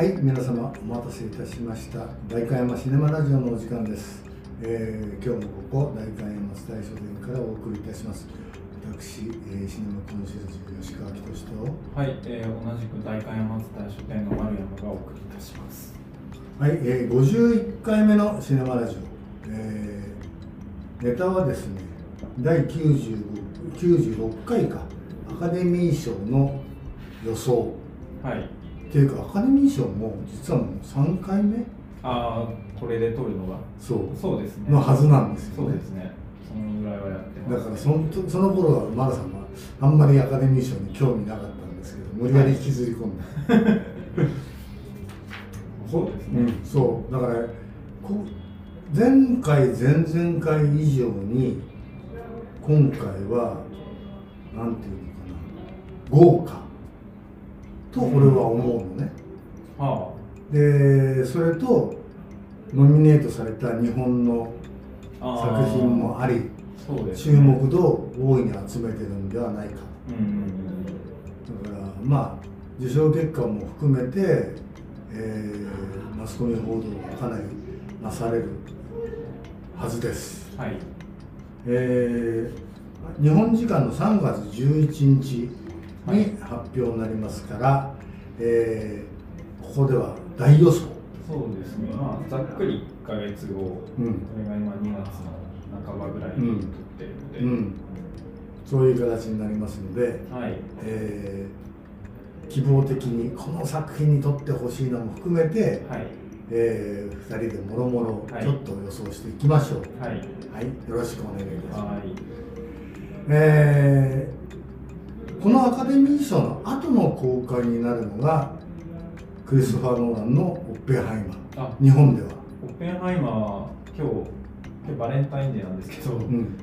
はい、皆様お待たせいたしました。代官山シネマラジオのお時間です。えー今日もここ代官山津大書店からお送りいたします。私、えーシネマコンシェルジュ吉川仁と、はい、えー同じく代官山津田書店の丸山がお送りいたします。はい、えー51回目のシネマラジオ。えーネタはですね、第95 96回かアカデミー賞の予想。はい。っていうかアカデミー賞も実はもう3回目？ああ、これで撮るのが？そうそうですね。のはずなんですよねそうですね。そのぐらいはやってます。だからそのその頃はマラさんはあんまりアカデミー賞に興味なかったんですけど無理やり引きずり込んだ、そうですね。そうだからこ前回前々回以上に今回はなんていうのかな豪華と俺は思うのね、はでそれとノミネートされた日本のあ。作品もありそうです、注目度を大いに集めてるんではないかうん。だからまあ受賞結果も含めて、えーマスコミ報道がかなりなされるはずです、はい。えー日本時間の3月11日に発表になりますから、えーここでは大予想、そうですね。まあ、ざっくり1ヶ月後、うんこれが今2月の半ばぐらいに撮ってるので、うんそういう形になりますので、はい。えー希望的にこの作品に撮ってほしいのも含めて、はい。え2人でもろもろはいちょっと予想していきましょうはい。はい、よろしくお願いいたします、はい。えーこのアカデミー賞の後の公開になるのがクリストファー・ノーランの「オッペンハイマあ。ー」日本では、オッペンハイマーは今日、今日バレンタインデーなんですけど、うん、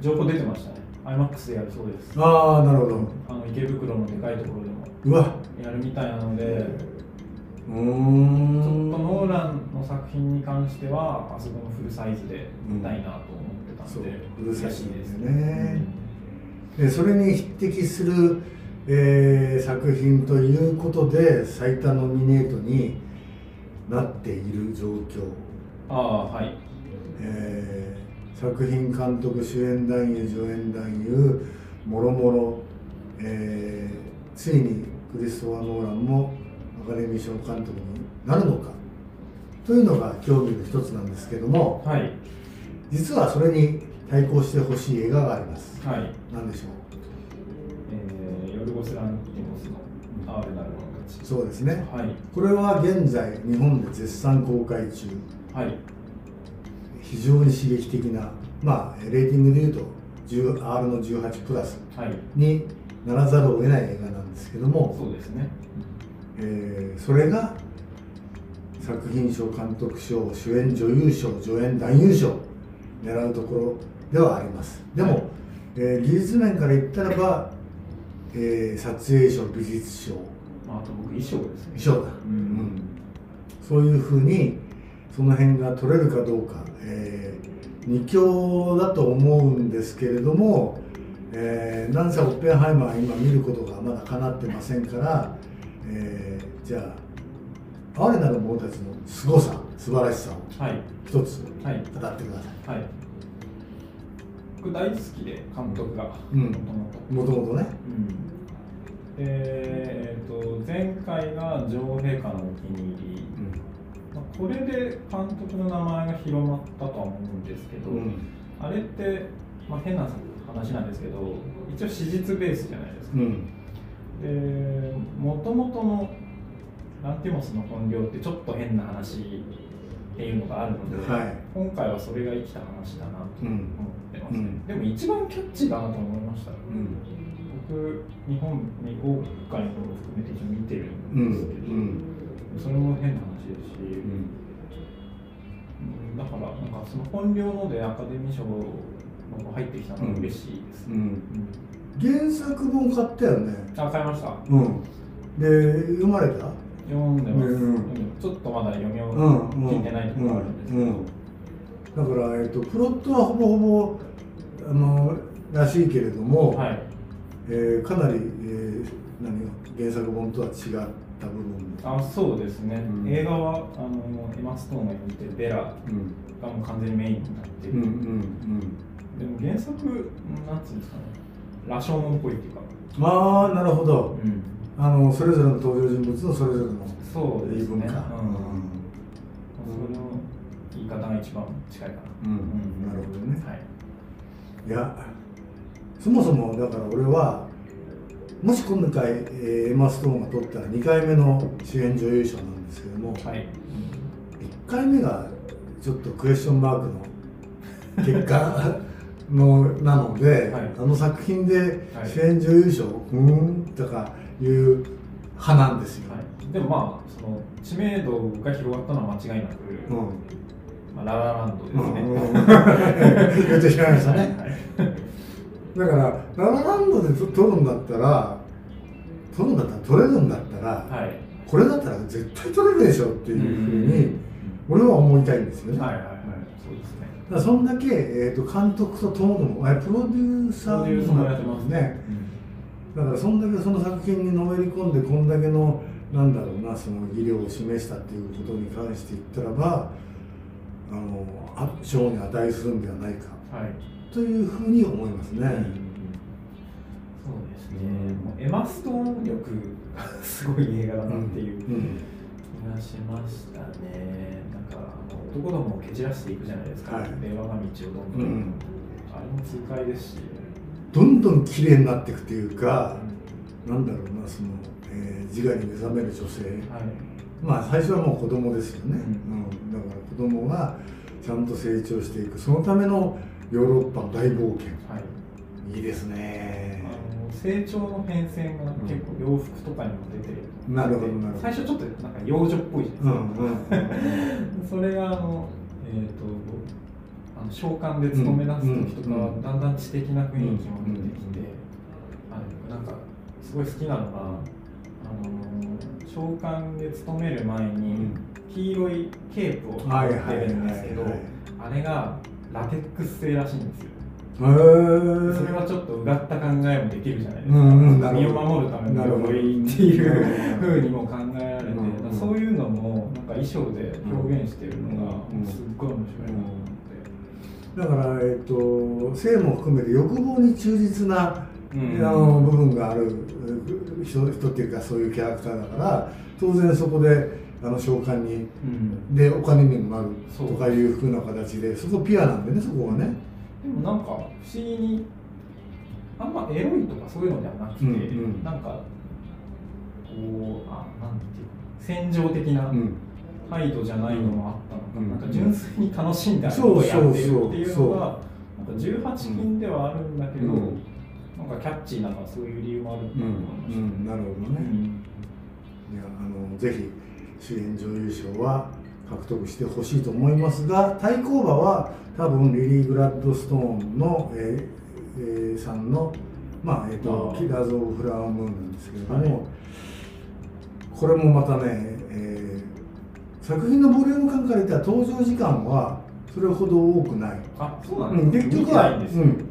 情報出てましたね。IMAX でやるそうです。ああなるほど。あの池袋のでかいところでもうわ。やるみたいなので、うーちょっとんノーランの作品に関しては、あそこのフルサイズで見たいなと思ってたんで、うるさい嬉しいです。ね、でそれに匹敵する、えー作品ということで最多ノミネートになっている状況、ああ、はい。えー作品監督主演男優助演男優もろもろ、えーついにクリストファー・ノーランもアカデミー賞監督になるのかというのが興味の一つなんですけどもはい。実はそれに対抗してほしい映画がありますはい。何でしょう？えー、ヨルゴス・ランティモスの R なる者たち。そうですねはい。これは現在日本で絶賛公開中はい。非常に刺激的なまあレーティングでいうと 10R の18プラスはい。にならざるを得ない映画なんですけども、そうですね。えーそれが作品賞監督賞主演女優賞助演男優賞狙うところではありますでも、はいえー技術面から言ったらば、えー撮影賞美術賞まあ、あと僕、衣装ですね。衣装だ、うんそういうふうにその辺が取れるかどうか、え2強だと思うんですけれども、えーなんせオッペンハイマーは今見ることがまだかなってませんから、えーじゃあ哀れなる者たちの凄さ素晴らしさをはい。一つはい。語ってくださはい。僕大好きで監督が、うんもともと。ねうん。で、えっ、と前回が女王陛下のお気に入り。まあ、これで監督の名前が広まったとは思うんですけど、うんあれって、まあ、変な話なんですけど、一応史実ベースじゃないですか。うんで、もともとのランティモスの本領ってちょっと変な話っていうのがあるので、はい今回はそれが生きた話だなと思ってます、うん。でも一番キャッチーだなと思いましたうん。僕日本に豪華にも含めて一応見てるうんんですけど、うん。それも変な話ですし、うん。うん。だからなんかその本領のでアカデミー賞の入ってきたのが嬉しいです。ね、うん。うん原作本買ったよね。あ買いました。うん。で読まれた？読んでます、うん。うん。ちょっとまだ読みをうん。聞いてないところがあるんですけど、うんだから、えっと、プロットはほぼほぼあのらしいけれども、はい。えーかなり、えー何原作本とは違っった部分も。あそうですね、うん。映画はあのエマ・ストーンが演じてるベラうん。がもう完全にメインになってる、うんうんでも原作なんつうんですかね。羅生門っぽいっていうか、うんああなるほど。うん、あのそれぞれの登場人物のそれぞれのそうですね。うん方が一番近いかなうんうんなるほどねはいいやそもそもだから俺はもし今回、えーエマ・ストーンが取ったら2回目の主演女優賞なんですけども、はい、1回目がちょっとクエスチョンマークの結果のなので、はいあの作品で主演女優賞、うんとかいう派なんですよ、はい、でもまあその知名度が広がったのは間違いなく、うんまあ、ララランドですね、うん。うん。言ってしまいましたねはいだからララランドでと取るんだったら取るんだったら取れるんだったら、はい。これだったら絶対取れるでしょっていうふうに俺は思いたいんですよね、はいはいはい。そうですね。だそんだけ、えー、と監督とともどもプロデューサーもやってますね。だからそんだけその作品にのめり込んでこんだけのなんだろうなその技量を示したっていうことに関して言ったらばあのあ賞に値するんではないか。はい。というふうに思いますね、そうですね、もうエマ・ストーン力が すごい映画だなっていう。気うん。がしましたね、なんか男どもを蹴散らしていくじゃないですか、はい。令和が道をどんどん、うんあれも痛快ですし、どんどん綺麗になっていくっていうか、なんだろうなその、えー自我に目覚める女性。はいまあ最初はもう子供ですよね、ううん。だから子供がちゃんと成長していく。そのためのヨーロッパの大冒険。はい、いいですね。あの成長の変遷が結構洋服とかにも出てる、なるほどなるほど。最初ちょっとなんか幼女っぽいじゃうないですか、んうん それがあの、えー、とあの召喚で勤め出す時とかはうんだんだん知的な雰囲気も出てきて、あのなんかすごい好きなのが、あの召喚で勤める前に黄色いケープをはい持ってるんですけどあれがラテックス製らしいんですよ。それはちょっとうがった考えもできるじゃないですか、うんうん身を守るための鎧っていううんふうにも考えられて、うんうんそういうのもなんか衣装で表現してるのがうんすっごい面白いなと思って、だから、えっと性も含めて欲望に忠実な、うんあの部分があるう人人っていうかそういうキャラクターだから当然そこであの召喚にうん。でお金にもなるとかいうふうな形でそこピュアなんでねそこはね。でもなんか不思議にあんまエロいとかそういうのではなくて、うんうん。なんかこうあなんていうか戦場的なうん。態度じゃないのもあったのか、うん。なんか純粋に楽しんであることをやってるっていうのがなんか18禁ではあるんだけど、うんなんかキャッチーなのはそういう理由もあるうんなるほどね、うん。いやあのぜひ主演女優賞は獲得してほしいと思いますが対抗馬は多分リリー・グラッドストーンの、えーえーさんの、まあえー、とキラーズ・オブ・フラワームーンなんですけれども、はい。これもまたね、えー作品のボリューム感から言ったら登場時間はそれほど多くない。あそうなうんん、です結局は、うん、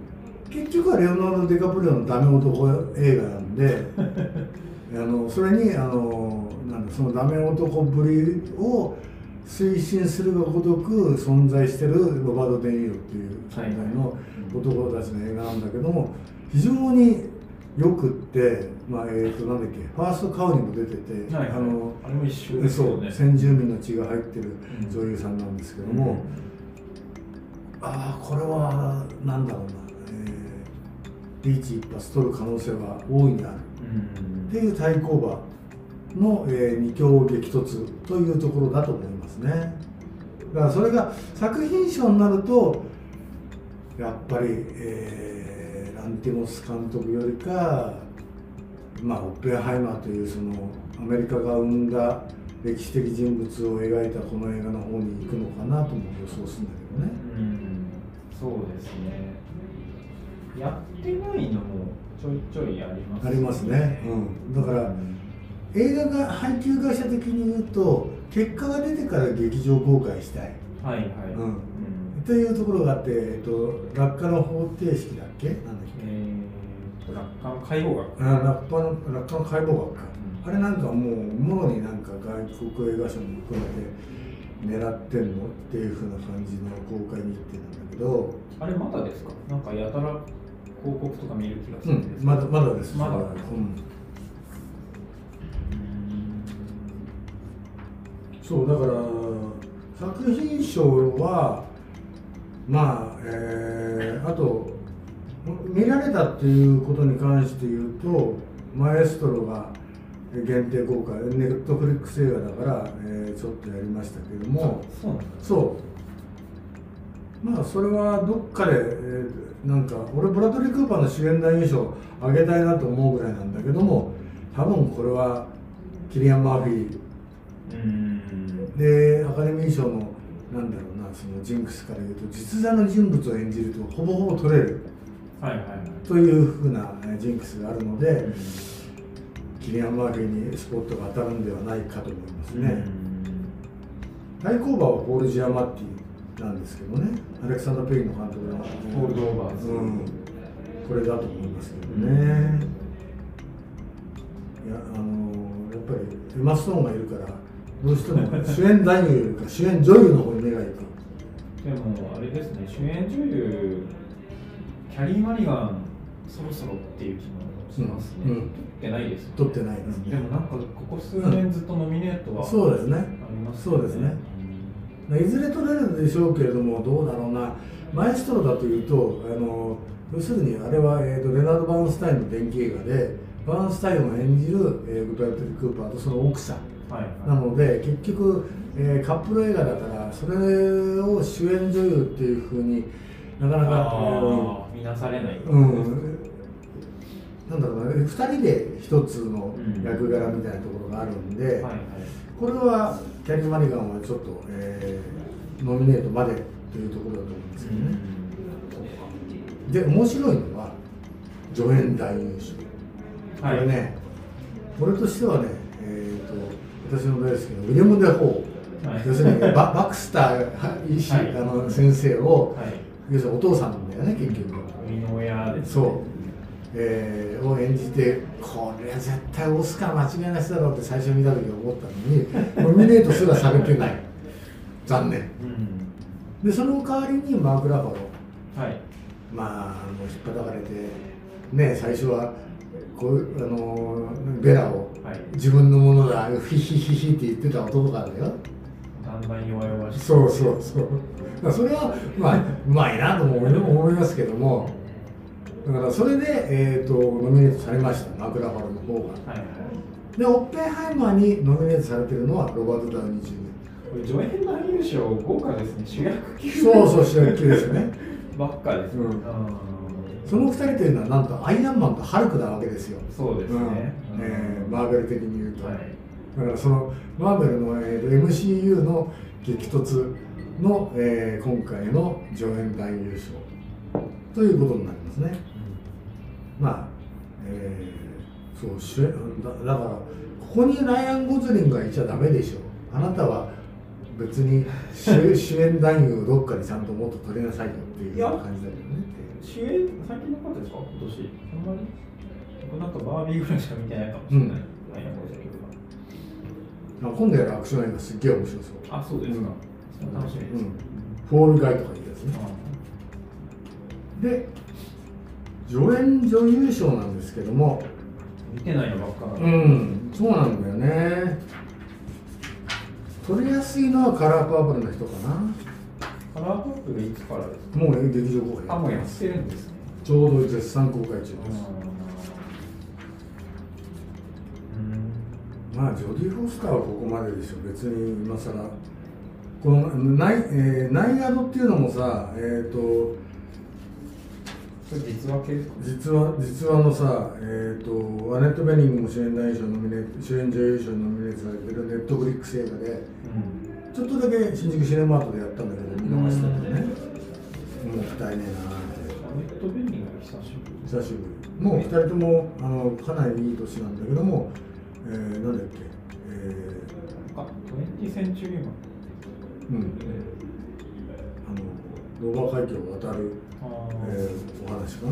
結局はレオナルド・デカプリオのダメ男映画なんで あのそれにあのなんだそのダメ男ぶりを推進するがごとく存在してるロバート・デ・ニーロっていう存在の男たちの映画なんだけども非常によくって、まあえー、となんだっけファーストカウにも出てて、あのあれも一緒ですそうよね先住民の血が入ってる女優さんなんですけども、ああこれはなんだろうな、えーリーチ一発取る可能性は大いにある。うん。っていう対抗馬の、えー二強激突というところだと思いますね。だからそれが作品賞になるとやっぱり、えーランティモス監督よりかまあオッペンハイマーというそのアメリカが生んだ歴史的人物を描いたこの映画の方に行くのかなとも予想するんだけどね。うん。そうですねやってないのもちょいちょいありますありますね、うん、だから映画が配給会社的に言うと結果が出てから劇場公開したい。はいはい、うん。うん。というところがあって、えっと、落下の方程式だっけ？なんだっけ？えー、落下の解剖学。あ落下の落下の解剖学か、あれなんかもうもろになんか外国映画賞も含めて狙ってんの？っていう風な感じの公開日程なんだけど、あれまだですか？なんかやたら広告とか見る気がすうるんですけど。ん、まだまだです。まだ。うん。そうだから作品賞はまあ、えーあと見られたっていうことに関して言うとマエストロが限定公開ネットフリックス映画だから、えーちょっとやりましたけども。そう。まあそれはどっかで、えーなんか俺ブラッドリー・クーパーの主演男優賞あげたいなと思うぐらいなんだけども多分これはキリアン・マーフィー。うん。でアカデミー賞のなんだろうなそのジンクスから言うと実在の人物を演じるとほぼほぼ取れる。はいはいはい。というふうなえージンクスがあるのでキリアン・マーフィーにスポットが当たるんではないかと思いますね、対抗馬はポール・ジアマッティなんですけどね。アレクサンダー・ペインの監督の。ホールドオーバーズ。うん、これだと思いますけどね、いやあのやっぱりエマ・ストーンがいるからどうしても主演男優よりか主演女優の方に目がいく。でもあれですね主演女優キャリー・マリガンそろそろっていう気もしますね、うん。うん。撮ってないですよね。撮ってないですね。でもなんかここ数年ずっとノミネートは、そうですね。ありますそうですねいずれ取れるでしょうけれどもどうだろうな。マエストロだというとあの要するにあれは、えー、とレナード・バーンスタインの電気映画でバーンスタインを演じる、えー、ブラッドリー・クーパーとその奥さんはいはい。なので結局、えーカップル映画だからそれを主演女優っていうふうになかなか、見なされない、うん、なんだろうな2人で一つの役柄みたいなところがあるんで、はいはい。これはキャリー・マリガンはちょっと、えーノミネートまでというところだと思うんですけどね、で面白いのは助演男優賞こはい。れね、俺としてはね、えー、と私の大好きなウィリアム・デ・ホー、はい。要するにババクスター医師、はい。あの先生を、はい。要するにお父さんなんだよね結局そう、えーを演じてこれは絶対オスカー間違いなしだろうって最初見た時思ったのに ノミネートすらされてない。残念。うん。でその代わりにマーク・ラファロはい。まあ、あの引っ張かれて、ね、最初はこうあのベラをはい。自分のものだ、ヒヒヒヒって言ってた男からだよ。だんだん弱々しくそうそうそう。まあそれは、まあ、うまいなとも思いますけども、だからそれで、えー、とノミネートされました、マクラファロの方が。はいはいで、オッペンハイマーにノミネートされてるのはロバート・ダウニー・ジュニこれ助演男優賞豪華ですね主役級ア。そうそう、主役級ですよね。ばっかですね、うんうんその二人というのは、なんとアイアンマンとハルクなわけですよ。そうですね、うんえーマーベル的に言うと。はいだからそのマーベルの、えーと MCU の激突の、えー今回の助演男優賞ということになりますね。まあ、えーそう主演だだからここにライアン・ゴズリングがいちゃダメでしょ。あなたは別に主 主演男優をどっかでちゃんともっと取りなさいよっていう感じだよね。主演最近の方ですか？今年。あんまり。僕なんかバービーぐらいしか見てないかもしれない、うん。今度やるアクション映画すっげえ面白そう。あそうですか、うん。楽しみです、うん。フォールガイとかいうやつね。で助演女優賞なんですけども。見てないのばっかな。うのんそうなんだよね。取りやすいのはカラーパープルの人かな。カラーパープルいつからですか？もう劇場公開あもうやってるんですね。ちょうど絶賛公開中です。うん。まあジョディ・フォスターはここまででしょ別に今更。このナイ,、えーナイガードっていうのもさえっ、とそれ実話系？実話実話のさ、えー、とアネット・ベニングも主演男優賞ノミネート主演女優賞にノミネートされてるネットフリックス映画でうん。ちょっとだけ新宿シネマートでやったんだけど見逃したけどね。もったいね。えなネット・ベンニングが久しぶり。久しぶり。もう2人ともあのかなりいい年なんだけども、えー、なんだっけ、えあ20センチュリーマン。ーうん、あのドーバー海峡を渡る、えーお話か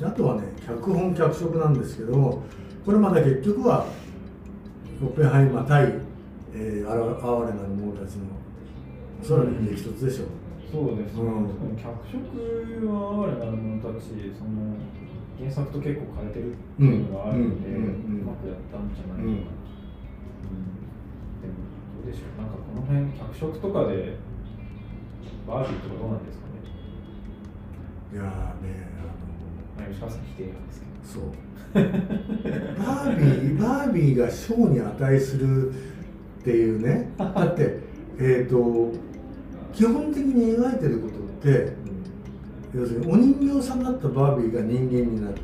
な？あとはね脚本脚色なんですけどもこれまだ結局はオッペンハイマー対、えー、哀れなる者たちのおそらく激突でしょう、そうですね、うん。特に脚色は哀れなる者たちその原作と結構変えてるっていうのがあるので、うまくやったんじゃないかな、うん。うん。でもどうでしょう。なんかこの辺脚色とかでバービーとかどうなんですかね。いやーねまあ吉川さん否定なんですけど。あのそう。バービー バービーが賞に値するっていうね。だって えっ、と基本的に描いてることって要するにお人形さんだったバービーが人間になる、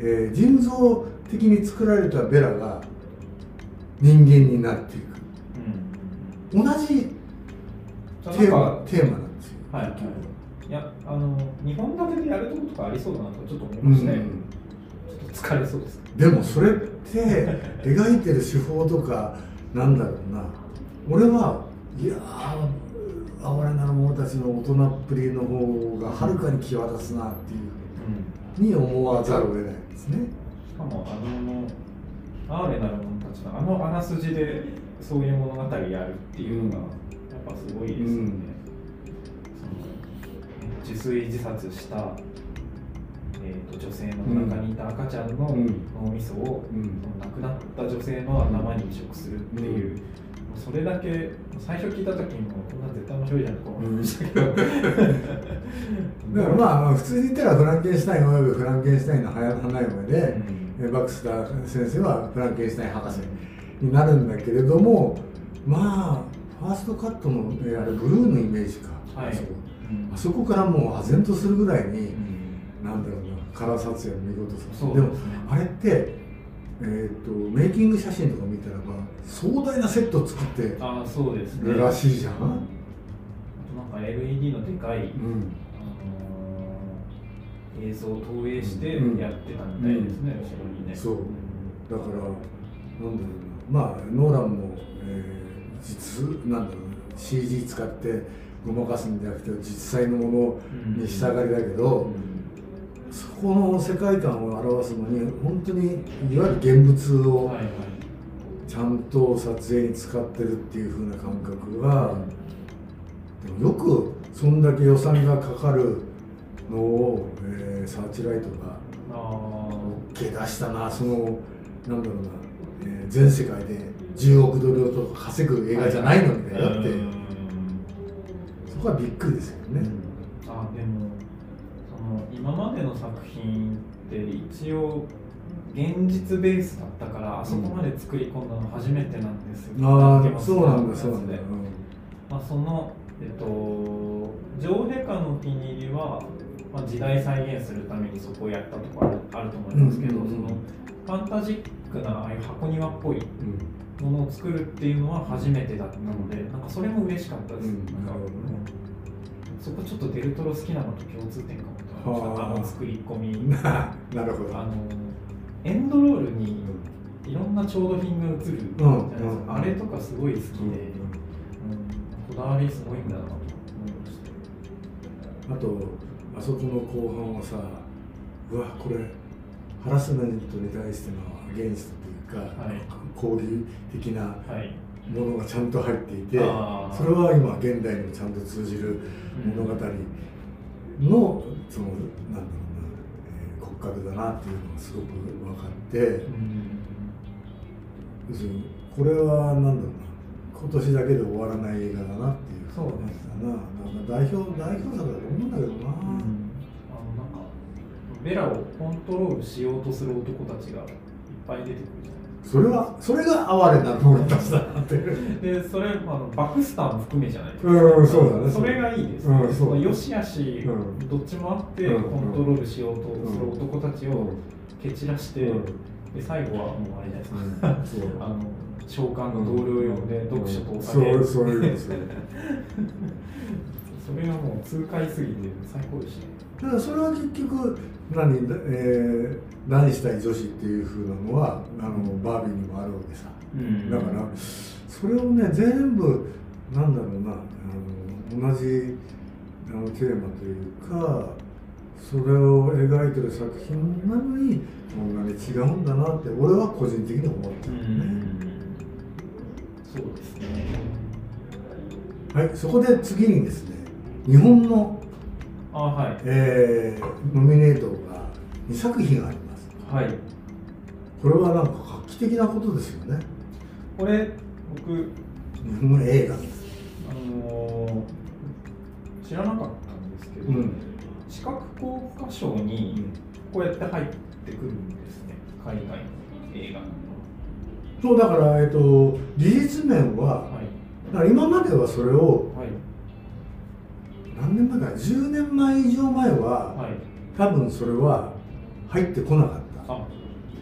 うん。えー人造的に作られたベラが人間になっていく。うん。同じテーマテーマなんですよ、はいはい。いやあの日本立てでやるとことかありそうだなとちょっと思いうんましたね、ちょっと疲れそうです。でもそれって 描いてる手法とかなんだろうな。俺はいやー哀れなる者たちの大人っぷりの方がはるかに際立つなっていううん。に思わざるを得ないですね。しかもあの哀れなる者たちのあのあらすじでそういう物語やるっていうのがやっぱすごいですよね、うん自炊自殺した、えー、と女性の中にいた赤ちゃんのうん。脳みそを、うん。亡くなった女性の頭に移植するっていう、それだけ最初聞いた時にもこんな絶対面白いじゃんと思いましたけど、だからまあ普通に言ったらフランケンシュタインおよびフランケンシュタインの花嫁で、うん。えバクスター先生はフランケンシュタイン博士になるんだけれどもまあファーストカットの、えあれブルーのイメージか、はい。あそこ。うん。あそこからもう唖然とするぐらいに、うん。なんだろうなカラー撮影の見事さ。そうでもですねあれって、えー、とメイキング写真とか見たらば壮大なセットを作ってああそうですね。るらしいじゃん、あとなんか LED のでかい、うん。あのー映像を投影してうん。やってたみたいですね、後ろにね。そう。だからなんだろうな。まあノーランも、えー実なんだろうな CG 使ってごまかすんじゃなくて実際のものに従いだけど、そこの世界観を表すのに本当にいわゆる現物をちゃんと撮影に使ってるっていう風な感覚がでもよくそんだけ予算がかかるのを、えーサーチライトがあ OK 出したなそのなんだろうな、えー全世界で10億ドルとか稼ぐ映画じゃないのにねだって。そこはびっくりですよね。あでもその今までの作品って一応現実ベースだったからあそこまで作り込んだの初めてなんですよ、ああ竹松そうなんだそうなんだ。まあ、その、えっと、女王陛下のお気に入りは、まあ、時代再現するためにそこをやったとかあるあると思いますけど、うんうんうん。そのファンタジックなああいう箱庭っぽいうんものを作るっていうのは初めてだったので、なんかそれも嬉しかったです。うん。なんかなるほどね。そこちょっとデルトロ好きなのと共通点かも。とあ。あの作り込み。な なるほど。あのエンドロールにいろんな調度品が映るじゃないですか、うん。うん。あれとかすごい好きで、うん。うん。こだわりすごいんだなと思いました。あとあそこの後半はさうわこれハラスメントに対してのアゲンストか、はい。抗議的なはい。ものがちゃんと入っていてあー。それは今現代にもちゃんと通じる物語の、そのなんだろうな、えー骨格だなっていうのがすごく分かってうん。要するにこれはなんだろうな今年だけで終わらない映画だなっていうそう感ですな。なんか代表代表作だと思うんだけどな、あのなんかベラをコントロールしようとする男たちがいっぱい出てくるじそれはそれが哀れな者たちだなって。でそれ、あのバクスターも含めじゃないですか。うんそうだね。それがいいです、うんそう。の良し悪し、うん。どっちもあって、うんコントロールしようとする男たちを蹴散らして、うん。で最後はもうあれじゃないですか。あの召喚の同僚呼んで読書とおそう酒、そういうのそうそれがもう痛快すぎて最高でしたね。だからそれは結局何、えー何したい女子っていう風なのはあのバービーにもあるわけさ。うん。だからそれをね全部なんだろうなあの同じあのテーマというかそれを描いてる作品なのにこんなに違うんだなって俺は個人的に思ってるね、そうですね。はいそこで次にですね日本の、あはい。えーノミネートが2作品あります。はい。これはなんか画期的なことですよね。これ僕日本映画です。あのー知らなかったんですけど、うん。視覚効果賞にこうやって入ってくるんですね。海外の映画そうだから、えっと、技術面ははい。だから今まではそれをはい何年前かな10年前以上前ははい。多分それは入ってこなかった。あ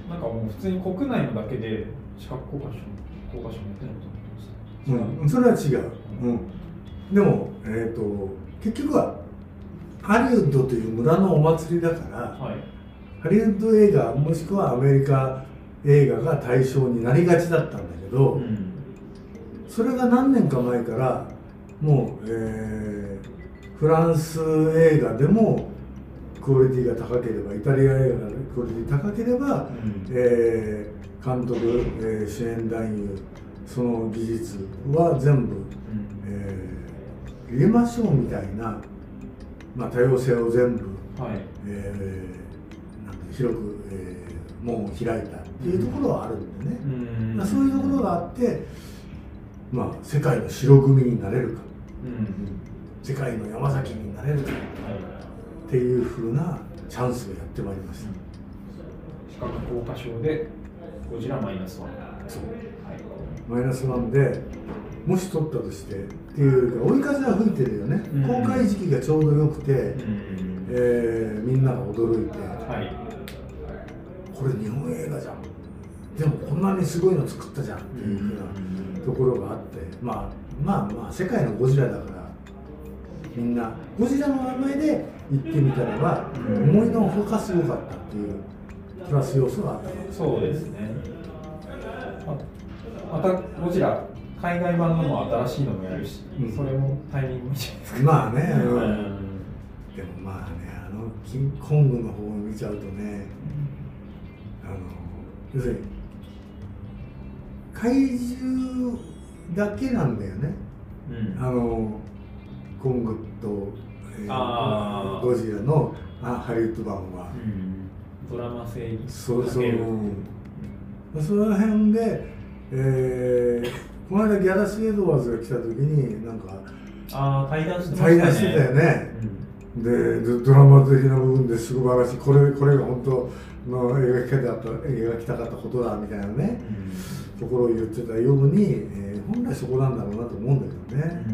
なんかもう普通に国内のだけで視覚効果賞効果賞やってるのと思ってました、うん、それは違う、うん、でも、えー、と結局はハリウッドという村のお祭りだからはい。ハリウッド映画もしくはアメリカ映画が対象になりがちだったんだけど、うん。それが何年か前からもう、えーフランス映画でもクオリティが高ければイタリア映画がクオリティ高ければ、うん。えー監督、えー主演男優その技術は全部、うん。えー入れましょうみたいな、まあ、多様性を全部、はい。えー広く、えー門を開いたっていうところはあるんでね、うん。まあそういうところがあって、まあ、世界の白組になれるか。うん世界の山崎になれるっていうふうなチャンスがやってまいりました。視覚効果賞でゴジラマイナスワン。そう。はい。マイナスワンでもし取ったとしてっていうか追い風は吹いてるよね、うん。公開時期がちょうどよくて、うん。えーみんなが驚いて、はい。これ日本映画じゃん。でもこんなにすごいの作ったじゃんっていうふうなところがあって、まあまあまあ世界のゴジラだからみんなゴジラの名前で言ってみたらば、うん思いのほかすごかったっていうプラス要素があったそうですね。ままたゴジラ海外版のも新しいのもやるし、うん。それもタイミングいいじゃないですかまあね、うん。うん。でもまあねあのキングコングの方を見ちゃうとねあの要するに怪獣だけなんだよね。うん。あのコングと、えーゴジラのあハリウッド版は、うん。ドラマ性にそうそう、かける。その辺で、えーこの間ギャラス・エドワーズが来た時になんかああ対談してましたね。対談してたよね、でドドラマ的な部分ですごい話これこれが本当の描き方だった描きたかったことだみたいなねうん。ところを言ってたように、えー本来そこなんだろうなと思うんだけどね、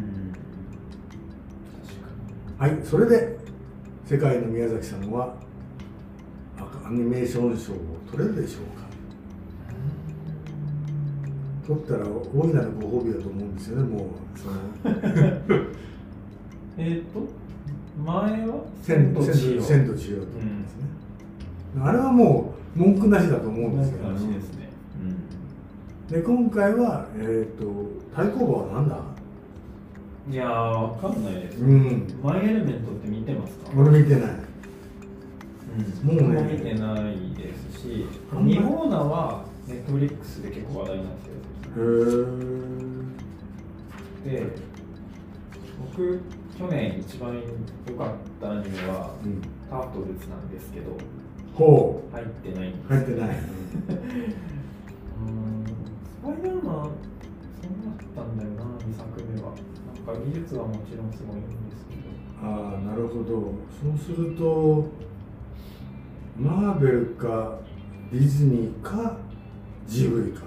はいそれで世界の宮崎さんはアアニメーション賞を取れるでしょうか。取ったら大いなるご褒美だと思うんですよねもうその。に えっ、と前は？千とと千千と千尋と思うん。あれはもう文句なしだと思うんですけど。らしいですね、で今回はえっ、と対抗馬は何だ？うん、いやーわかんないです、うん。マイエレメントって見てますか？俺見てない。うん、もうね。見てないですしあんまり。日本ナはネットフリックスで結構話題になってるへー。で僕去年一番良かったアニメはうん「タートルズ」なんですけどほ入ってないんです。う入ってない。うん。スパイダーマンそうだったんだよな2作目か技術はもちろんすごいんですけど。ああなるほど。そうするとマーベルかディズニーかジブリか。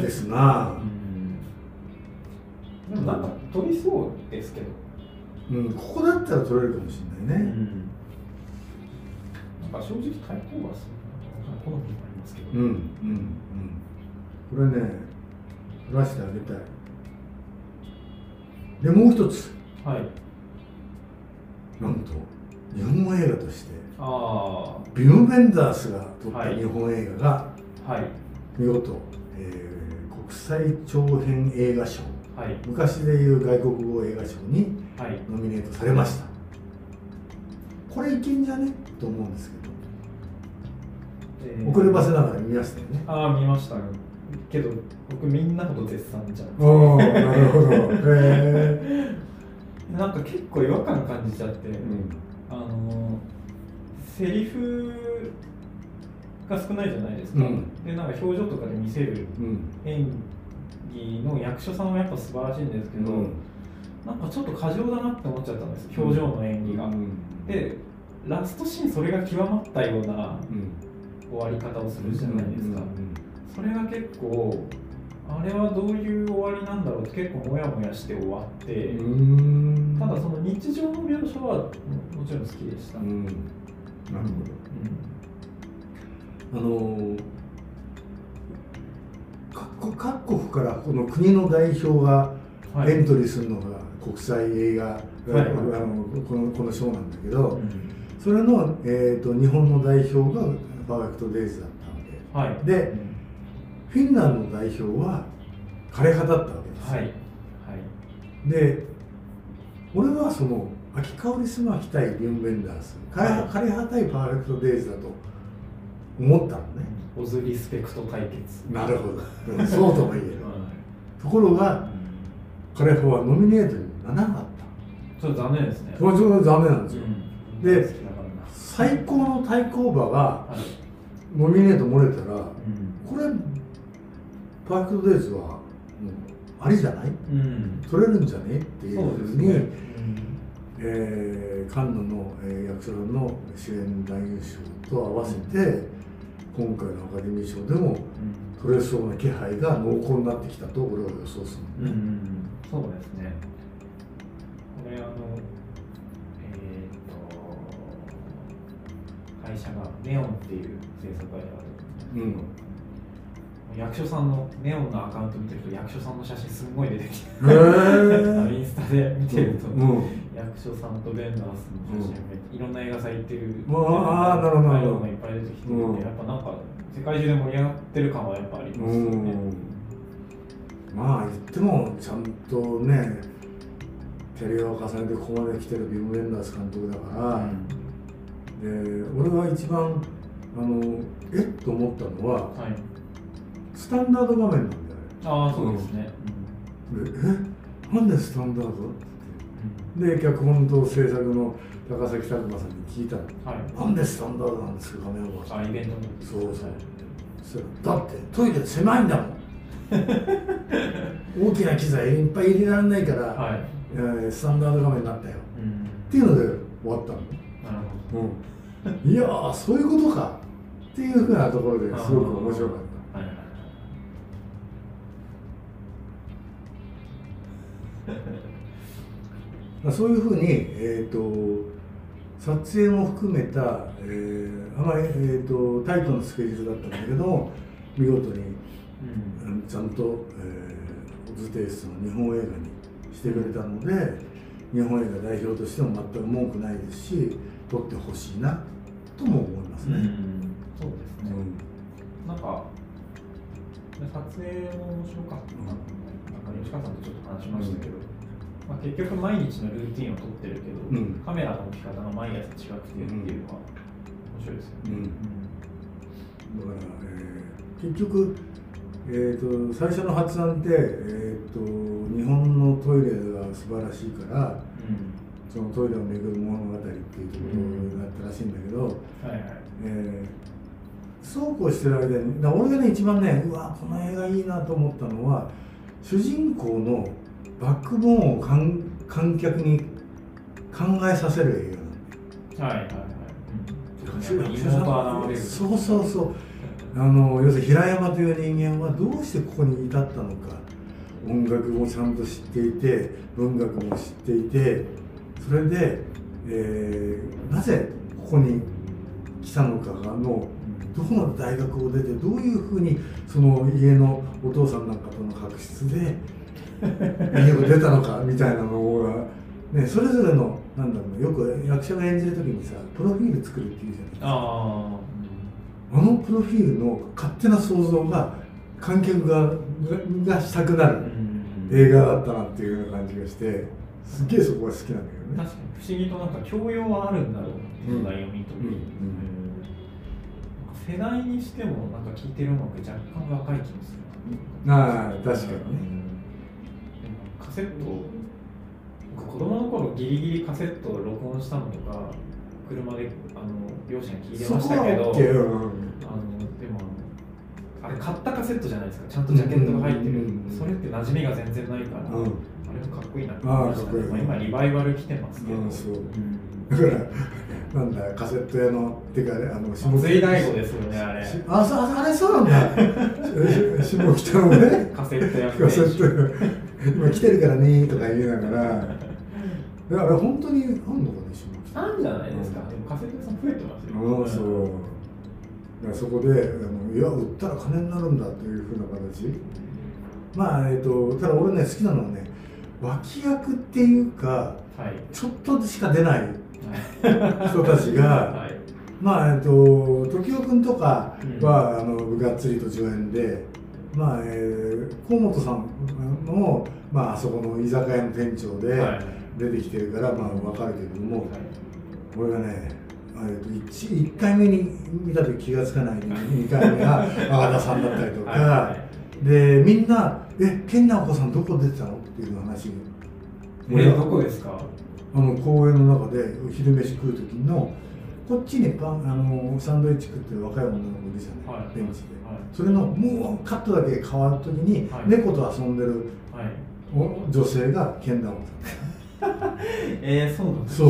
ですな。でもなんか取りそうですけど。うんここだったら取れるかもしれないね、なんか正直対抗はす好みもありますけど、うんうんうん。これね取らせてあげたいでもう一つ。はい。なんと日本映画としてあビム・ベンダースが撮ったはい。日本映画があはい。見事、えー国際長編映画賞。はい。昔でいう外国語映画賞にはい。ノミネートされました。これいけんじゃね？と思うんですけど。えー。遅ればせながら見ましたよね。ああ見ましたけど僕みんなほど絶賛じゃん。おおなるほど。へなんか結構違和感感じちゃって、えあのセリフが少ないじゃないですか、うん。でなんか表情とかで見せるうん。演技の役所さんはやっぱ素晴らしいんですけど、うん。なんかちょっと過剰だなって思っちゃったんです。表情の演技が、うん。でラストシーンそれが極まったようなうん。終わり方をするじゃないですか、うんそれが結構あれはどういう終わりなんだろうって結構モヤモヤして終わって、うん。ただその日常の描写はももちろん好きでした、うん。なるほど。あの各各国からこの国の代表がはい。エントリーするのが国際映画、はい。あのこのこの賞なんだけど、うん。それの、えー、と日本の代表がパーフェクト・デイズだったわけはい。でフィンランドの代表は枯葉だったわけです、はい。はい。で俺はその秋香りすまき対ビュンベンダース。枯葉枯葉対パーフェクト・デイズだと思ったのね、オズリスペクト対決。なるほど。うんそうとも言える。はい。ところが枯葉はノミネートにならなかっちょっと残念ですね。たこれちょっと残念なんですよ、うん。で最高の対抗馬がはい。ノミネート漏れたらうん。これパーフェクト・デイズはありじゃない？うん。取れるんじゃね？っていうふうに、ね。えーカンヌの、えー役所の主演男優賞と合わせて、今回のアカデミー賞でも取れそうな気配が濃厚になってきたと俺は予想するうんうん。そうですね。これあのえーっと会社がネオンっていう制作会社があるんですけど役所さんのネオンのアカウント見てると役所さんの写真すんごい出てきてへー。インスタで見てると、うん。役所さんとベンダースの写真が、いろんな映画祭行ってるあーなるほどなるほど。がいっぱい出てきてやっぱなんか世界中で盛り上がってる感はやっぱありますよね。まあ言ってもちゃんとねテレビを重ねてここまで来てるビム・ウェンダース監督だから、で俺が一番あのえっと思ったのははい。スタンダード画面なんだよね。ああそうですね。でえ？なんでスタンダード？ってで脚本と制作の高崎拓磨さんに聞いたの。はい。なんでスタンダードなんですか画面はあイベントそうそう。だってトイレ狭いんだもん。大きな機材いっぱい入れられないから、はい。えースタンダード画面になったよ。うん。っていうので終わったの、なるほど。うん、いやーそういうことか。っていうふうなところですごく面白かったそういうふうに、えー、と撮影も含めた、えーあまり、えー、とタイトなスケジュールだったんだけど見事にうん。うんちゃんと、えー、オズテイストの日本映画にしてくれたので日本映画代表としても全く文句ないですし撮ってほしいなとも思いますね。うんそうですね。うんなんか撮影も面白かったな、なんか吉川さんとちょっと話しましたけど、まあ、結局毎日のルーティンを撮ってるけど、うんカメラの置き方が毎朝違くてっていうのは面白いですよね。うんだから、えー結局、えー、と最初の発案って、えー、と日本のトイレが素晴らしいからそのトイレを巡る物語っていうところだったらしいんだけど、うんはいはい。えーそうこうしてる間に俺がね一番ねうわこの映画いいなと思ったのは主人公のバックボーンを観観客に考えさせる映画なんだよ。はい。そうそうそうあの要するに平山という人間はどうしてここに至ったのか音楽もちゃんと知っていて文学も知っていてそれで、えーなぜここに来たのかがのどこの大学を出てどういうふうにその家のお父さんなんかとの確執で家を出たのかみたいなのが、ね、それぞれのなんだろうなよく役者が演じる時にさプロフィール作るっていうじゃないですか。ああのプロフィールの勝手な想像が観客がががしたくなるん。映画だったなっていうような感じがしてすっげえそこが好きなんだけどね。確かに不思議となんか教養はあるんだろうっていううん。うん。世代にしてもなんか聴いてる音楽若干若い気もするああ確かにねカセット僕子供の頃ギリギリカセットを録音したのとか車であの両親に聞いてましたけどあのでもあれ買ったカセットじゃないですか。ちゃんとジャケットが入ってる、それって馴染みが全然ないから、うん。あれもかっこいいなって思いましたね。まあ今リバイバル来てますけど、うんだからなんだカセット屋のてかあの松井大悟ですよねあれ。しあそあれそうなんだ。し 下北のね。カセットやカセット 今来てるからねとか言いながら。いやあれ本当にあんのかねあるんじゃないですか、でもカセット屋さん増えてますよ、ああそう。だからそこであのいや売ったら金になるんだというふうな形。まあえっ、とただ俺ね好きなのはね脇役っていうかはい。ちょっとしか出ない人たちが、はい。まあえっ、と時生君とかは、あのがっつりと助演でまあ、えー河本さんも、まああそこの居酒屋の店長ではい。出てきてるから、まあ分かるけれども、はい。俺がね、えっと 1, 回目に見た時気がつかない2回目が赤 田さんだったりとか、はいはでみんな「え健直子さんどこ出てたの?」っていう話に。えー、どこですか？あの公園の中で昼飯食う時のこっちにパンあのサンドイッチ食ってる若い女の子いるじゃない、はい。ベンチで、はい。それのもうカットだけ変わる時に、はい。猫と遊んでるはい。お女性が健直子さん。えー、そうなんですそう。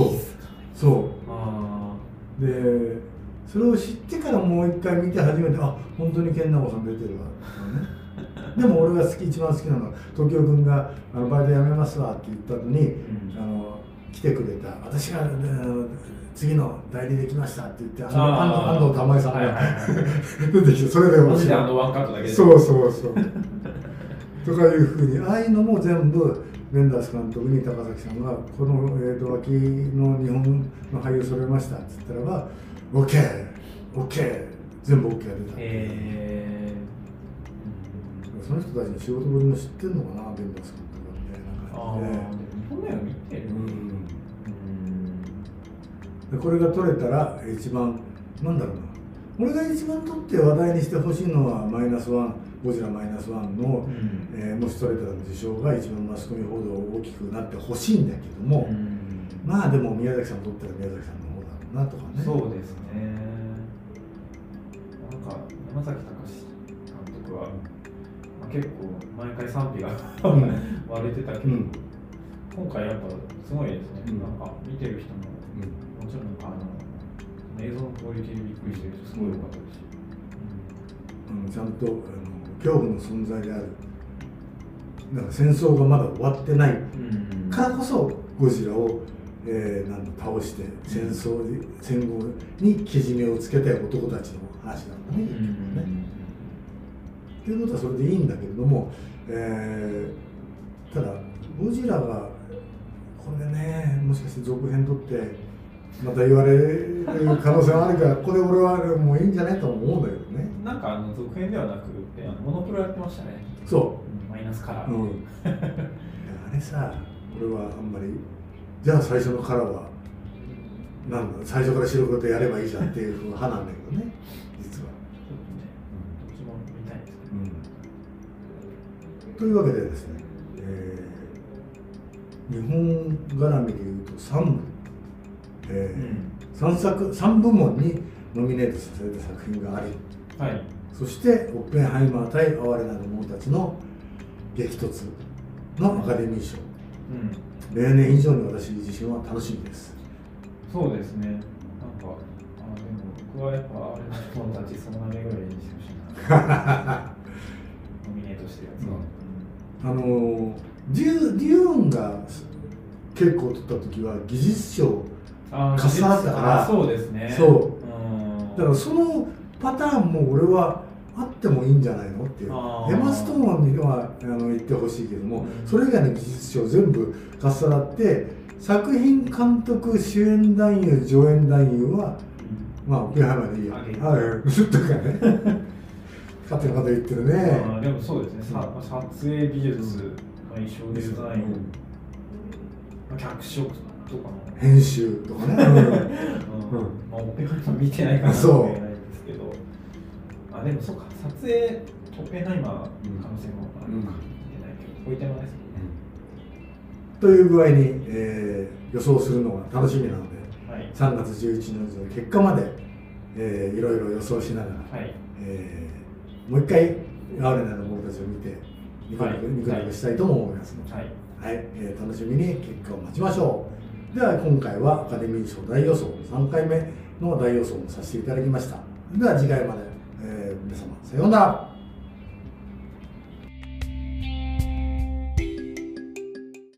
そう。あでそれを知ってからもう一回見て初めてあ本当に健直さん出てるわ。でも俺が好き一番好きなのは時生君があの「バイト辞めますわ」って言った後に、ん。あの来てくれた。私が、あの次の代理できましたって言ってあの安藤安藤玉井さんはいはいはい。が出てきてそれであ面白いあのワンカットだけで。そうそうそう。とかいうふうにああいうのも全部ベンダース監督に高崎さんがこの、えー、と脇の日本の俳優揃えましたって言ったらば OKOK 全部 OK が出た、えその人たちに仕事ぶりも知ってるのかなベンダース監督がみたいー、なああで日本の映画見てる。じで、うんこれが撮れたら一番なんだろうな。俺が一番撮って話題にしてほしいのはマイナスワンゴジラマイナスワンの、うん。えーもし撮れたら受賞が一番マスコミ報道大きくなってほしいんだけども、うん。まあでも宮崎さん撮ったら宮崎さんの方だろうなとかね。そうですね。なんか山崎隆監督は、まあ、結構毎回賛否がうん。割れてたけど、うん。今回やっぱすごいですね、うん。なんか見てる人ももちろんあの映像のクオリティでびっくりしてる人すごい良かったです。し、うんちゃんとあの恐怖の存在である。なんか戦争がまだ終わってない。うん。からこそゴジラを、えーなんだ倒して戦争で戦後にけじめをつけたい男たちの話なんだね,、うん。ねということはそれでいいんだけれども、えーただゴジラがこれねもしかして続編撮ってまた言われる可能性もあるからここで俺はもういいんじゃないと思うんだけどね。なんかあの続編ではなくてモノクロやってましたね、そう。うんマイナスカラー、うん、あれさ俺はあんまりじゃあ最初のカラーはなんだ？最初から白黒でやればいいじゃんっていう派なんだけどね。実は、ちょっとね、どっちも見たいですね。というわけでですね、えー日本絡みでいうと3部、えー3作3部門にノミネートされた作品がありはい。そしてオッペンハイマー対哀れなる者たちの激突のアカデミー賞うん。例年以上に私自身は楽しみですそうですね。なんか、あでも僕はやっぱあれの人たちその名前ぐらいにしてほしいな。ノミネートしてるやつは。あのーデュデューンが結構取った時は技術賞あかったからあそうですね。そう。うん。だからそのパターンも俺はあってもいいんじゃないのっていう。エマ・ストーンにはあの言ってほしいけども、うん。それ以外の技術賞全部かっさらって作品監督主演男優助演男優はまあオッケーハイマーでいいよはい。とかね。勝手なこと言ってるね。あでもそうですね。さ撮影技術、衣装デザイン。脚色とかの編集とかね、うん。うん。まあ、オペハイマー見てないからそう。わかんないんですけど。あでもそうか。撮影オペハイマー可能性もあるのか、見てないけどこういう点はですね。という具合に、えー予想するのが楽しみなのではい。3月11日の結果まで、えーいろいろ予想しながら、はい。えーもう一回哀れなる者たちを見てニコニコしたいとも思いますので、はい。はい。えー楽しみに結果を待ちましょうでは今回はアカデミー賞大予想3回目の大予想をさせていただきました。では次回まで、えー皆様さようなら。